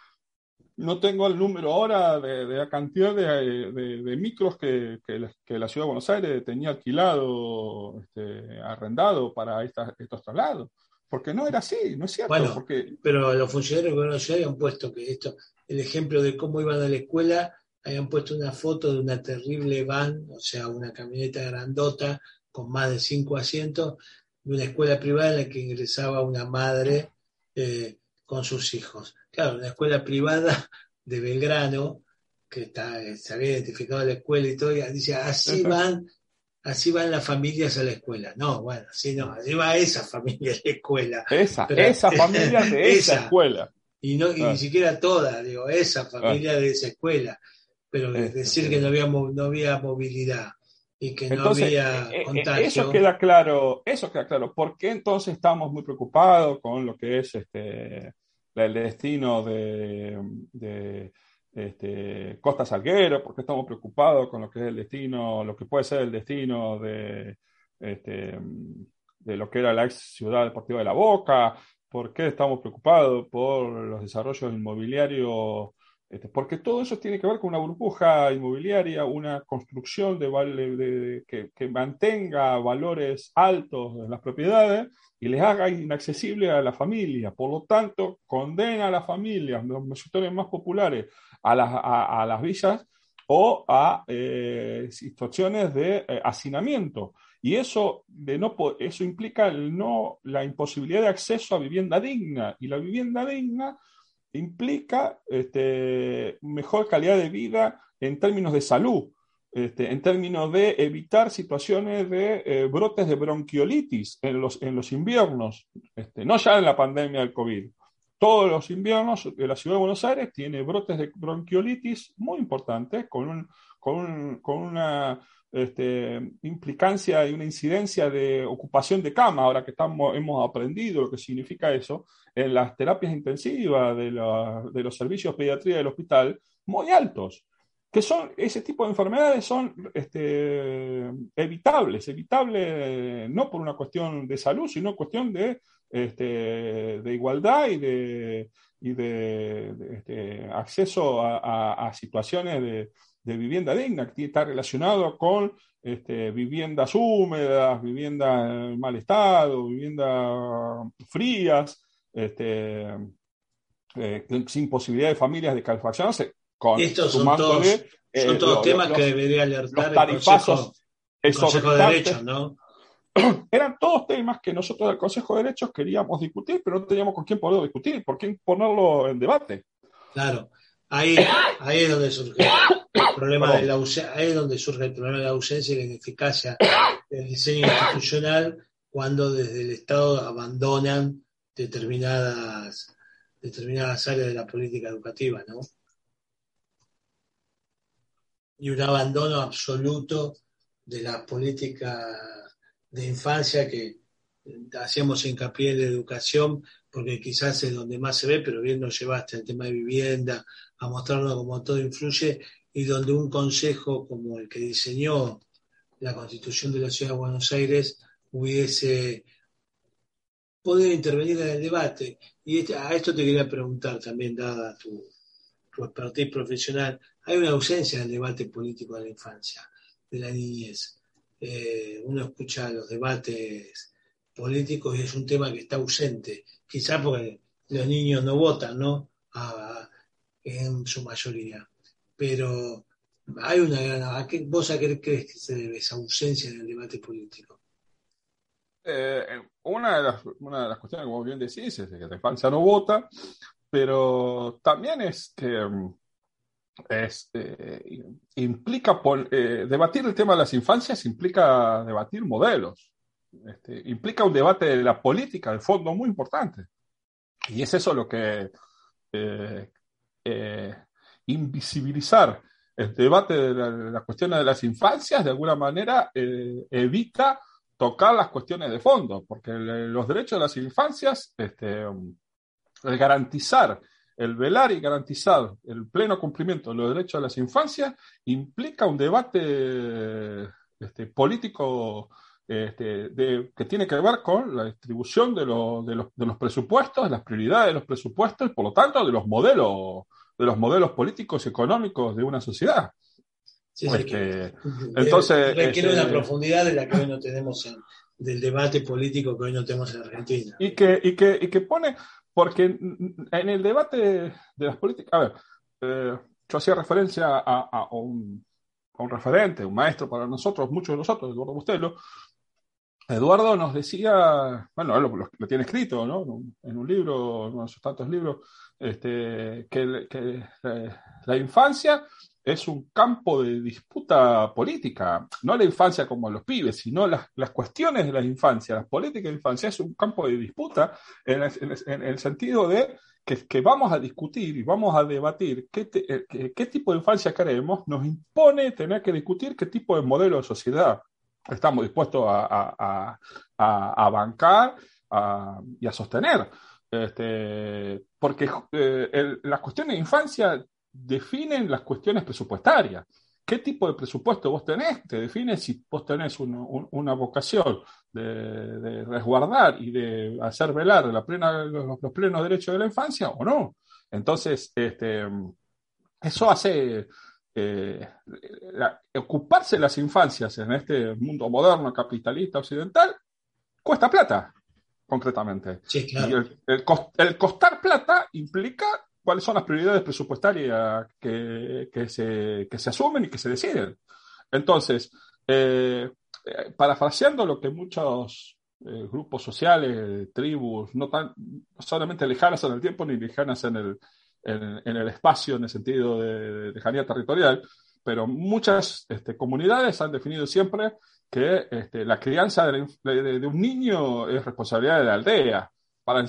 S3: no tengo el número ahora de, de la cantidad de, de- de micros que, que la, que la Ciudad de Buenos Aires tenía alquilado, este, arrendado para estas- estos traslados. Porque no era así, no es cierto.
S2: Bueno,
S3: porque,
S2: Pero los funcionarios del gobierno de la ciudad habían puesto que esto, el ejemplo de cómo iban a la escuela, habían puesto una foto de una terrible van, o sea, una camioneta grandota con más de cinco asientos, de una escuela privada en la que ingresaba una madre eh, con sus hijos. Claro, una escuela privada de Belgrano, que está, eh, se había identificado la escuela y todo, y dice, así van, así van las familias a la escuela. No, bueno, así no, así va esa familia a la escuela.
S3: esa,
S2: pero-
S3: esa familia de esa,
S2: esa.
S3: escuela.
S2: Y, no, y
S3: Ah.
S2: ni siquiera toda, digo, esa familia de esa escuela. Pero
S3: Eh,
S2: decir que no había, no había movilidad y que no
S3: Entonces,
S2: había
S3: eh, eh,
S2: contagio.
S3: eso queda claro, eso queda claro. ¿Por qué entonces estamos muy preocupados con lo que es este el destino de, este, Costa Salguero? ¿Por qué estamos preocupados con lo que es el destino, lo que puede ser el destino de, este, de lo que era la ex ciudad deportiva de La Boca? ¿Por qué estamos preocupados por los desarrollos inmobiliarios? Este, porque todo eso tiene que ver con una burbuja inmobiliaria, una construcción de, de- de- que, que mantenga valores altos en las propiedades y les haga inaccesible a la familia. Por lo tanto, condena a las familias, los sectores más populares, a las, a, a las villas o a eh, situaciones de eh, hacinamiento. Y eso, de no, eso implica el no, la imposibilidad de acceso a vivienda digna. Y la vivienda digna implica este, mejor calidad de vida en términos de salud, este, en términos de evitar situaciones de eh, brotes de bronquiolitis en los, en los inviernos, este, no ya en la pandemia del COVID. Todos los inviernos de la ciudad de Buenos Aires tiene brotes de bronquiolitis muy importantes, con, un, con, un, con una implicancia y una incidencia de ocupación de cama, ahora que estamos, hemos aprendido lo que significa eso, en las terapias intensivas de, la, de los servicios de pediatría del hospital, muy altos. Que son, ese tipo de enfermedades son este, evitables, evitables no por una cuestión de salud, sino cuestión de, este, de igualdad y de, y de, este, acceso a situaciones de, de, vivienda digna, que está relacionado con este, viviendas húmedas, viviendas en mal estado, viviendas frías, este, eh, sin posibilidad de familias de calefaccionarse. Con,
S2: Estos son todos,
S3: eh,
S2: son todos
S3: lo-
S2: temas
S3: los-
S2: que debería alertar
S3: los tarifazos
S2: el Consejo, el Consejo de. Derechos, ¿no?
S3: eran todos temas que nosotros del Consejo de Derechos queríamos discutir, pero no teníamos con quién poderlo discutir, por quién ponerlo en debate.
S2: Claro, ahí, ahí es donde surge el problema de la ausencia, ahí es donde surge el problema de la ausencia y la ineficacia del diseño institucional cuando desde el Estado abandonan determinadas, determinadas áreas de la política educativa, ¿no? Y un abandono absoluto de la política de infancia que hacíamos hincapié en la educación porque quizás es donde más se ve, pero bien nos llevaste al tema de vivienda, a mostrarnos cómo todo influye y donde un consejo como el que diseñó la constitución de la ciudad de Buenos Aires hubiese podido intervenir en el debate. Y este- a esto te quería preguntar también, dada tu, tu expertise profesional, hay una ausencia del debate político de la infancia, de la niñez. Eh, uno escucha los debates políticos y es un tema que está ausente, quizá porque los niños no votan, ¿no? En su mayoría. Pero hay una gran. ¿a qué, ¿Vos a qué crees que se debe esa ausencia en el debate político?
S3: Eh, una, de las, una de las cuestiones, como bien decís, es que la infancia no vota, pero también es que mm, es, eh, implica eh, debatir el tema de las infancias implica debatir modelos, Este, implica un debate de la política de fondo muy importante. Y es eso lo que eh, eh, invisibilizar el debate de la, las cuestiones de las infancias de alguna manera eh, evita tocar las cuestiones de fondo, porque los derechos de las infancias, este, el garantizar el velar y garantizar el pleno cumplimiento de los derechos de las infancias implica un debate este, político este, que tiene que ver con la distribución de, de, los, de, los, presupuestos, las prioridades de los presupuestos y por lo tanto de los modelos, de los modelos políticos y económicos de una sociedad.
S2: Este, entonces requiere una profundidad de la que hoy no tenemos en, del debate político que hoy no tenemos en Argentina.
S3: Y que, y que, y que pone, porque en el debate de las políticas, a ver, eh, yo hacía referencia a, a, un, a, un, referente, un maestro para nosotros, muchos de nosotros, Eduardo Bustelo, Eduardo nos decía, bueno, él lo, tiene escrito, ¿no? En un libro, en uno de sus tantos libros, este, que, que la, infancia es un campo de disputa política, no la infancia como los pibes, sino las, las cuestiones de la infancia, las políticas de infancia es un campo de disputa en, en, el sentido de que, que, vamos a discutir y vamos a debatir qué, qué, qué tipo de infancia queremos, nos impone tener que discutir qué tipo de modelo de sociedad estamos dispuestos a, a, a, bancar y a sostener. Este, porque eh, las cuestiones de infancia definen las cuestiones presupuestarias. ¿Qué tipo de presupuesto vos tenés? Te define si vos tenés una vocación de, resguardar y de hacer velar la plena, los, los, plenos derechos de la infancia o no. Entonces, este, eso hace eh, ocuparse las infancias en este mundo moderno, capitalista, occidental, cuesta plata, concretamente. Y el, costar plata implica cuáles son las prioridades presupuestarias que, se, se, asumen y que se deciden. Entonces, eh, eh, parafraseando lo que muchos grupos sociales, tribus, no, tan, solamente lejanas en el tiempo ni lejanas en el, en, el espacio en el sentido de, lejanía territorial, pero muchas este, comunidades han definido siempre que este, la crianza de, un niño es responsabilidad de la aldea. Para,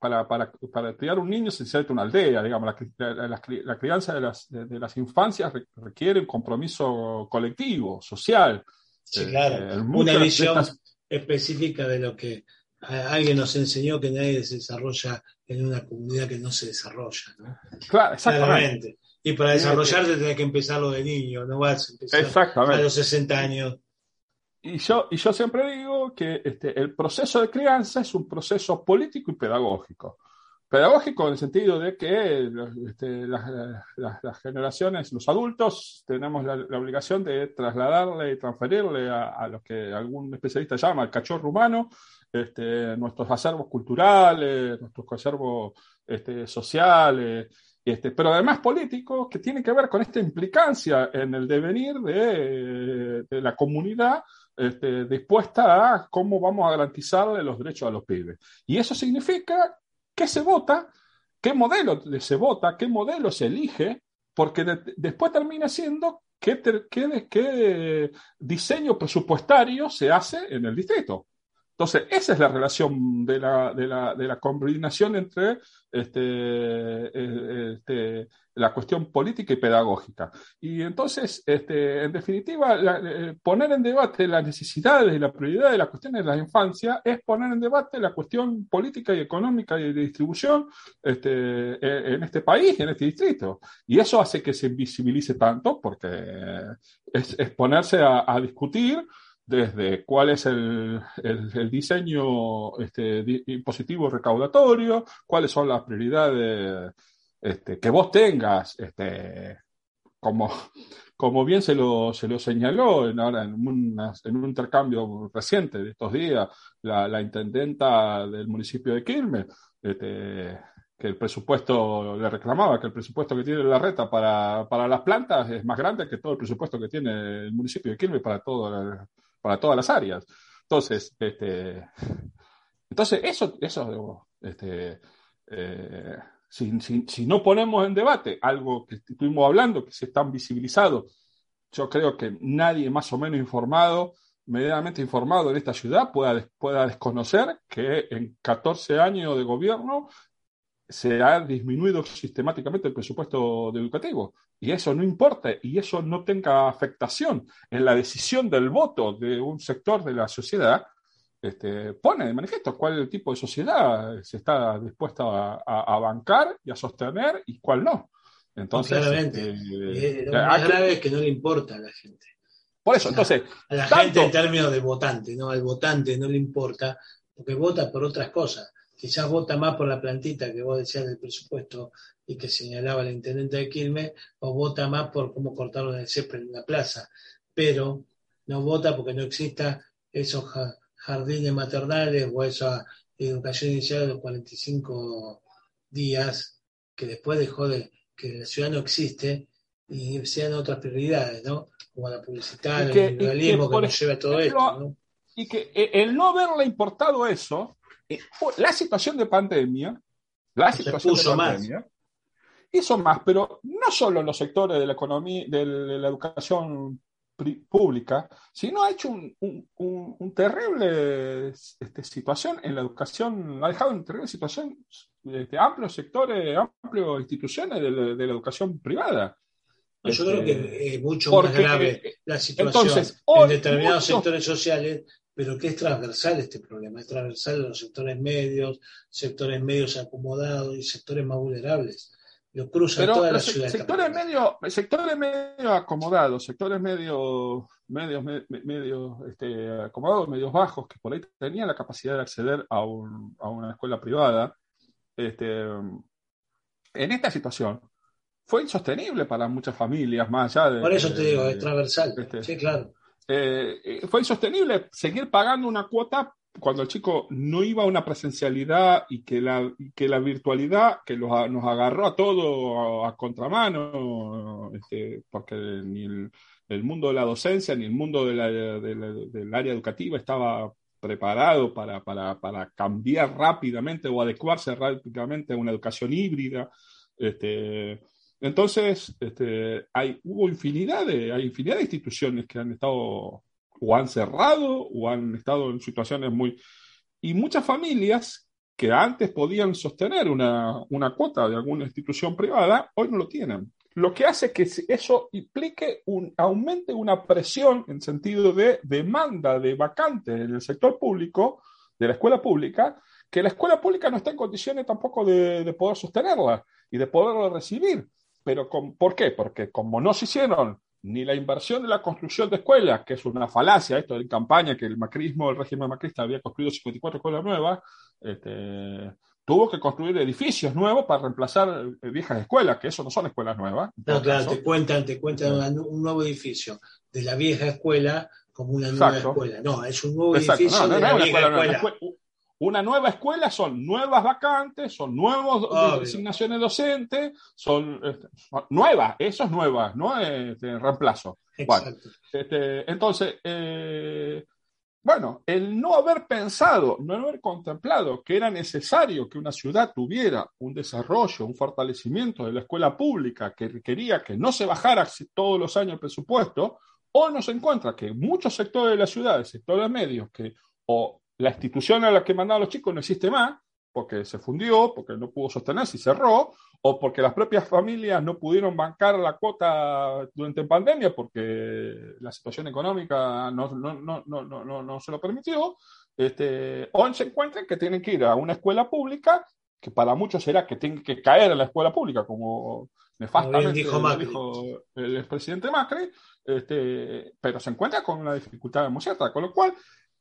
S3: para, para, para, criar un niño se necesita una aldea, digamos, la, crianza de las, de, las infancias requiere un compromiso colectivo, social.
S2: Sí, claro, eh, una visión específica de lo que alguien nos enseñó que nadie se desarrolla en una comunidad que no se desarrolla. ¿no?
S3: Claro, exactamente.
S2: Y para desarrollarte tenés que empezarlo de niño, no vas a empezar a los 60 años.
S3: Y yo, y yo siempre digo que este, el proceso de crianza es un proceso político y pedagógico. Pedagógico en el sentido de que este, las, generaciones, los adultos, tenemos la, obligación de trasladarle y transferirle a, a, lo que algún especialista llama el cachorro humano, este, nuestros acervos culturales, nuestros acervos sociales, pero además políticos que tienen que ver con esta implicancia en el devenir de, la comunidad este, dispuesta a cómo vamos a garantizarle los derechos a los pibes. Y eso significa que se vota, qué modelo se vota, qué modelo se elige, porque después termina siendo qué, qué diseño presupuestario se hace en el distrito. Entonces, esa es la relación de la, de la, de la combinación entre este, eh, este, la cuestión política y pedagógica. Y entonces, este, en definitiva, eh, poner en debate las necesidades y la prioridad de las cuestiones de la infancia es poner en debate la cuestión política y económica y de distribución este, e, en este país, en este distrito. Y eso hace que se visibilice tanto, porque es, es ponerse a, a discutir desde cuál es el, el, diseño este, impositivo recaudatorio, cuáles son las prioridades este, que vos tengas, este, como, como bien se lo, se lo señaló en, ahora en, en un intercambio reciente de estos días, la, intendenta del municipio de Quilmes, este, que el presupuesto le reclamaba que el presupuesto que tiene la reta para, para las plantas es más grande que todo el presupuesto que tiene el municipio de Quilmes para todo para todas las áreas. Entonces, este, entonces eso, eso este, eh, si, no ponemos en debate algo que estuvimos hablando, que se están visibilizados, yo creo que nadie más o menos informado, medianamente informado en esta ciudad pueda, pueda desconocer que en 14 años de gobierno se ha disminuido sistemáticamente el presupuesto educativo. Y eso no importa y eso no tenga afectación en la decisión del voto de un sector de la sociedad, este, pone de manifiesto cuál tipo de sociedad se está dispuesta a, bancar y a sostener y cuál no. Entonces,
S2: claramente. Este, lo más grave es que no le importa a la gente.
S3: Por eso, entonces.
S2: A la gente en términos de votante, ¿no? Al votante no le importa, porque vota por otras cosas. Quizás vota más por la plantita que vos decías del presupuesto y que señalaba el intendente de Quilmes, o vota más por cómo cortaron el césped en la plaza. Pero no vota porque no exista esos jardines maternales o esa educación inicial de los 45 días que después dejó de que la ciudad no existe y sean otras prioridades, ¿no? Como la publicidad, el individualismo que, nos lleva a todo esto,
S3: Y que eh, el no haberle importado eso, la situación de pandemia, la situación de pandemia, hizo más, pero no solo en los sectores de la economía, de la educación pública, sino ha hecho un, terrible este, situación en la educación, ha dejado en terrible situación este, amplios sectores, amplias instituciones de la, educación privada.
S2: yo creo que este, es mucho más grave la situación en determinados sectores sociales, pero que es transversal este problema, es transversal en los sectores medios, sectores medios acomodados y sectores más vulnerables lo cruza toda la ciudad.
S3: Sectores medio, sectores medio acomodados, sectores medio, medios, medio, este, acomodados, medios bajos, que por ahí tenían la capacidad de acceder a, un, a una escuela privada, este, en esta situación fue insostenible para muchas familias, más allá de...
S2: Por eso te digo, es transversal. Este, sí, claro.
S3: Eh, eh, fue insostenible seguir pagando una cuota cuando el chico no iba a una presencialidad y que la, que la virtualidad que nos agarró a todo a, contramano, este, porque ni el, mundo de la docencia ni el mundo del área educativa estaba preparado para, para, para, cambiar rápidamente o adecuarse rápidamente a una educación híbrida. Este, entonces, este, hay, hubo infinidad de, hay infinidad de instituciones que han estado o han cerrado o han estado en situaciones muy... Y muchas familias que antes podían sostener una, una cuota de alguna institución privada, hoy no lo tienen. Lo que hace que eso implique un aumente una presión en sentido de demanda de vacantes en el sector público, de la escuela pública, que la escuela pública no está en condiciones tampoco de, de poder sostenerla y de poderlo recibir. Pero con, ¿por qué? Porque como no se hicieron ni la inversión de la construcción de escuelas, que es una falacia esto de campaña, que el macrismo, el régimen macrista había construido 54 escuelas nuevas, este, tuvo que construir edificios nuevos para reemplazar eh, viejas escuelas, que eso no son escuelas nuevas.
S2: No, claro, te cuentan, te cuentan un nuevo edificio de la vieja escuela como una nueva escuela. No, es un nuevo edificio de la vieja escuela
S3: una nueva escuela son nuevas vacantes, son nuevas designaciones docentes, son, este, nuevas, eso es nuevas, no es este, reemplazo. Este, entonces, eh, bueno, el no haber pensado, no haber contemplado que era necesario que una ciudad tuviera un desarrollo, un fortalecimiento de la escuela pública que requería que no se bajara todos los años el presupuesto, o nos encuentra que muchos sectores de la ciudad, sectores medios, que o la institución a la que mandaban los chicos no existe más, porque se fundió, porque no pudo sostenerse y cerró, o porque las propias familias no pudieron bancar la cuota durante la pandemia porque la situación económica no, no, se lo permitió, este, o se encuentran que tienen que ir a una escuela pública, que para muchos será que tienen que caer en la escuela pública, como nefastamente dijo, dijo el expresidente Macri, este, pero se encuentra con una dificultad muy cierta, con lo cual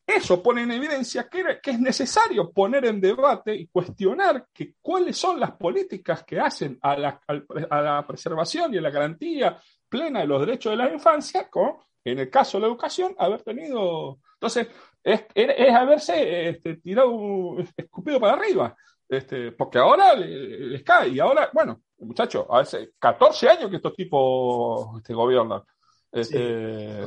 S3: eso pone en evidencia que, es necesario poner en debate y cuestionar que, cuáles son las políticas que hacen a la, preservación y a la garantía plena de los derechos de la infancia, con, en el caso de la educación, haber tenido... Entonces, es, haberse este, tirado, un, escupido para arriba, este, porque ahora les, cae, y ahora, bueno, muchachos, hace 14 años que estos tipos este, gobiernan. Este,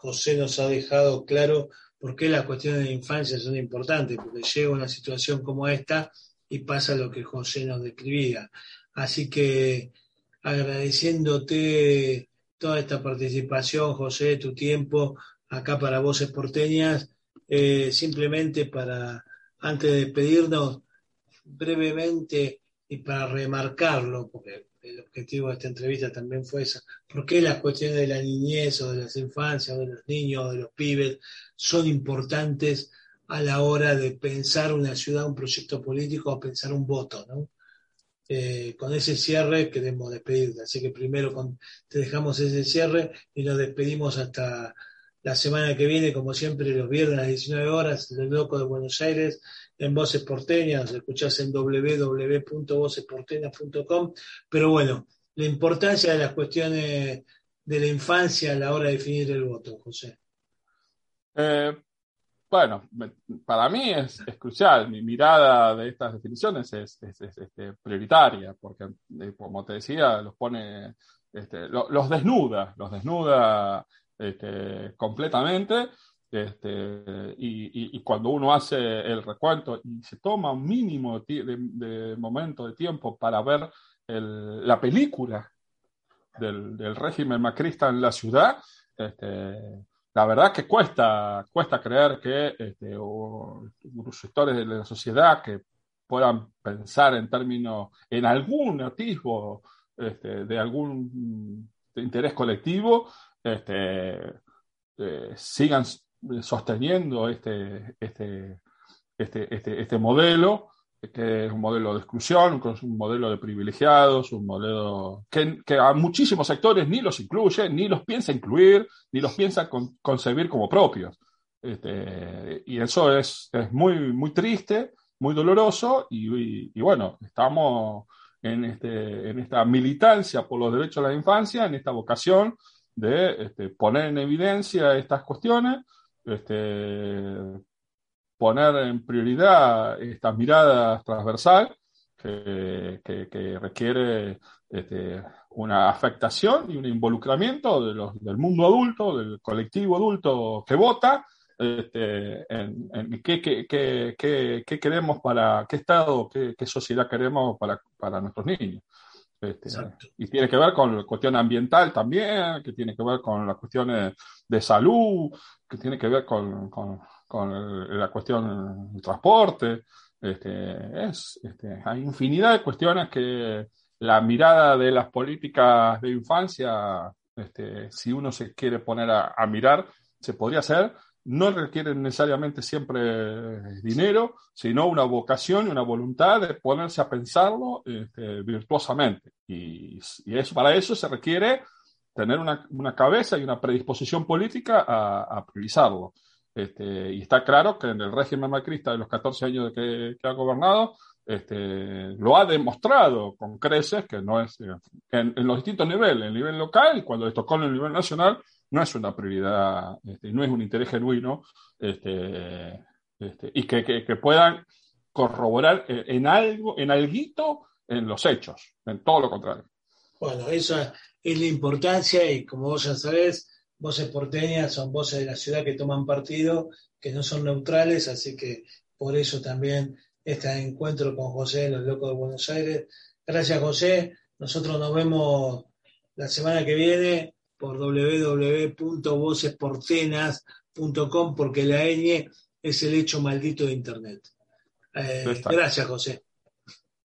S2: José nos ha dejado claro por qué las cuestiones de infancia son importantes, porque llega una situación como esta y pasa lo que José nos describía. Así que agradeciéndote toda esta participación, José, tu tiempo acá para Voces Porteñas, eh, simplemente para, antes de despedirnos, brevemente y para remarcarlo, porque el objetivo de esta entrevista también fue esa. ¿Por qué las cuestiones de la niñez o de las infancias o de los niños o de los pibes son importantes a la hora de pensar una ciudad, un proyecto político o pensar un voto? ¿no? Eh, con ese cierre queremos despedirte. Así que primero te dejamos ese cierre y nos despedimos hasta la semana que viene, como siempre, los viernes a las 19 horas, el Loco de Buenos Aires, en Voces Porteñas, escuchás en www.vocesporteñas.com. Pero bueno, la importancia de las cuestiones de la infancia a la hora de definir el voto, José.
S3: Eh, bueno, para mí es, crucial. Mi mirada de estas definiciones es, este, prioritaria, porque, eh, como te decía, los pone, este, los desnuda, los desnuda este, completamente. Este, y, cuando uno hace el recuento y se toma un mínimo de, momento de tiempo para ver la película del, régimen macrista en la ciudad, este, la verdad que cuesta, cuesta creer que este, los sectores de la sociedad que puedan pensar en términos, en algún atisbo este, de algún interés colectivo, este, eh, sigan sosteniendo este, este, este, este, este modelo, que es un modelo de exclusión, un modelo de privilegiados, un modelo que, a muchísimos sectores ni los incluye, ni los piensa incluir, ni los piensa concebir como propios. Este, y eso es, es, muy, muy triste, muy doloroso, y, y bueno, estamos en, este, en esta militancia por los derechos de la infancia, en esta vocación de este, poner en evidencia estas cuestiones, este, poner en prioridad esta mirada transversal que, requiere este, una afectación y un involucramiento de los, del mundo adulto, del colectivo adulto que vota, este, en, qué, qué, queremos para, qué Estado, qué, sociedad queremos para, para nuestros niños. Este, y tiene que ver con la cuestión ambiental también, que tiene que ver con las cuestiones de salud, que tiene que ver con, con, la cuestión del transporte. Este, es, este, hay infinidad de cuestiones que la mirada de las políticas de infancia, este, si uno se quiere poner a, a mirar, se podría hacer, no requieren necesariamente siempre dinero, sino una vocación y una voluntad de ponerse a pensarlo virtuosamente. Y, eso, para eso se requiere tener una, cabeza y una predisposición política a, priorizarlo. Este, y está claro que en el régimen macrista de los 14 años que, que ha gobernado, este, lo ha demostrado con creces que no es en, en, los distintos niveles, el nivel local cuando le tocó en el nivel nacional, no es una prioridad, este, no es un interés genuino, y que, puedan corroborar en algo, en algo, en los hechos, en todo lo contrario.
S2: Bueno, esa es la importancia y como vos ya sabés, voces porteñas son voces de la ciudad que toman partido, que no son neutrales, así que por eso también este encuentro con José, los locos de Buenos Aires. Gracias José, nosotros nos vemos la semana que viene por www.vocesportenas.com porque la ñ es el hecho maldito de Internet. Eh, gracias, José.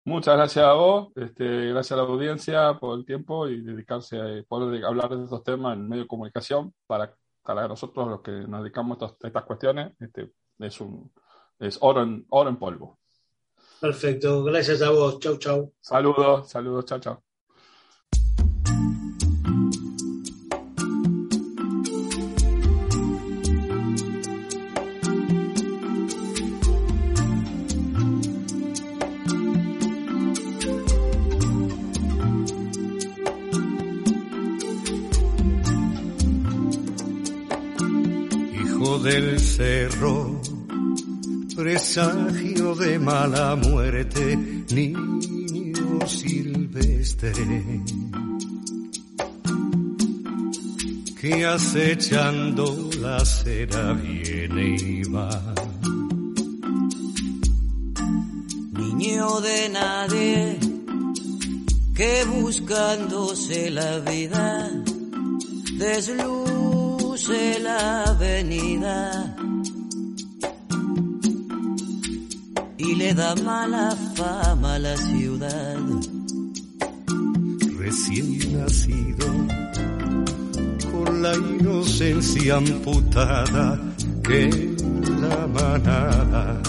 S3: Muchas gracias a vos, este, gracias a la audiencia por el tiempo y dedicarse a poder hablar de estos temas en medio de comunicación para, para nosotros los que nos dedicamos a estas cuestiones. Este, es un es oro en, oro en polvo.
S2: Perfecto, gracias a vos. Chau, chau.
S3: Saludos, saludos, chau, chau.
S4: Cerro, presagio de mala muerte, niño silvestre, que acechando la cera viene y va. Niño de nadie, que buscándose la vida, desluce la avenida le da mala fama la ciudad. recién nacido, con la inocencia amputada que la manada.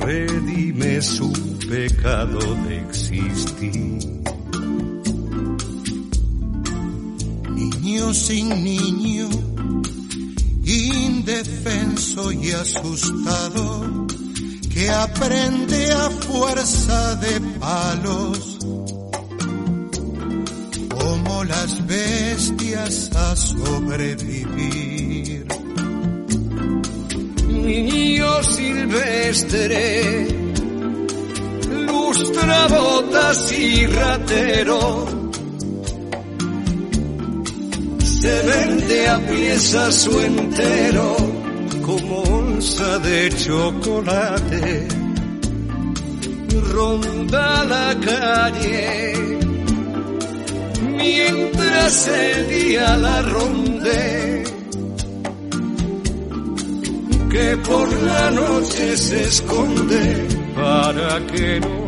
S4: Redime su pecado de existir.
S5: Niño sin niño, y asustado, que aprende a fuerza de palos, como las bestias a sobrevivir.
S4: Niño silvestre, lustra botas y ratero, se vende a piezas su entero como onza de chocolate. Ronda la calle mientras el día la ronde. Que por la noche se esconde para que no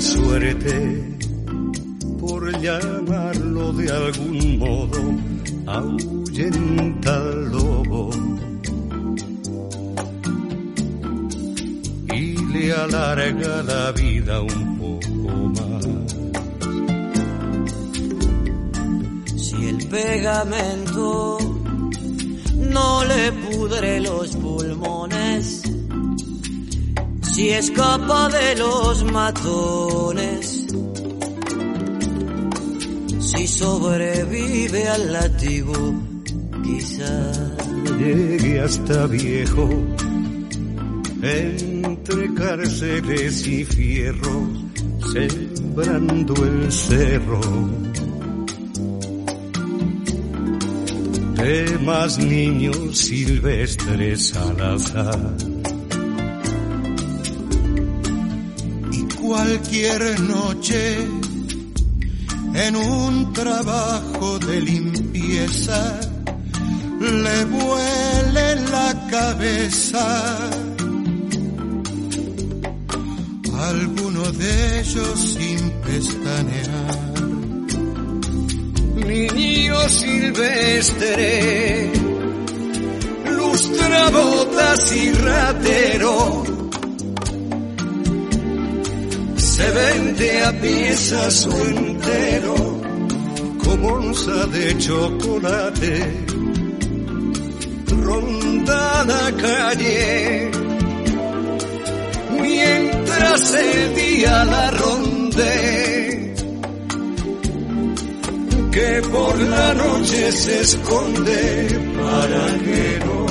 S4: si la suerte, por llamarlo de algún modo, ahuyenta al lobo y le alarga la vida un poco más.
S1: Si el pegamento no le pudre los si escapa de los matones, si sobrevive al látigo, quizás.
S4: Llegue hasta viejo entre cárceles y fierros sembrando el cerro. De más niños silvestres al azar
S5: cualquier noche en un trabajo de limpieza le vuele la cabeza. Alguno de ellos sin pestañear.
S4: niño silvestre, lustra botas y ratero, se vende a piezas o entero, como onza de chocolate, ronda la calle, mientras el día la ronde que por la noche se esconde para que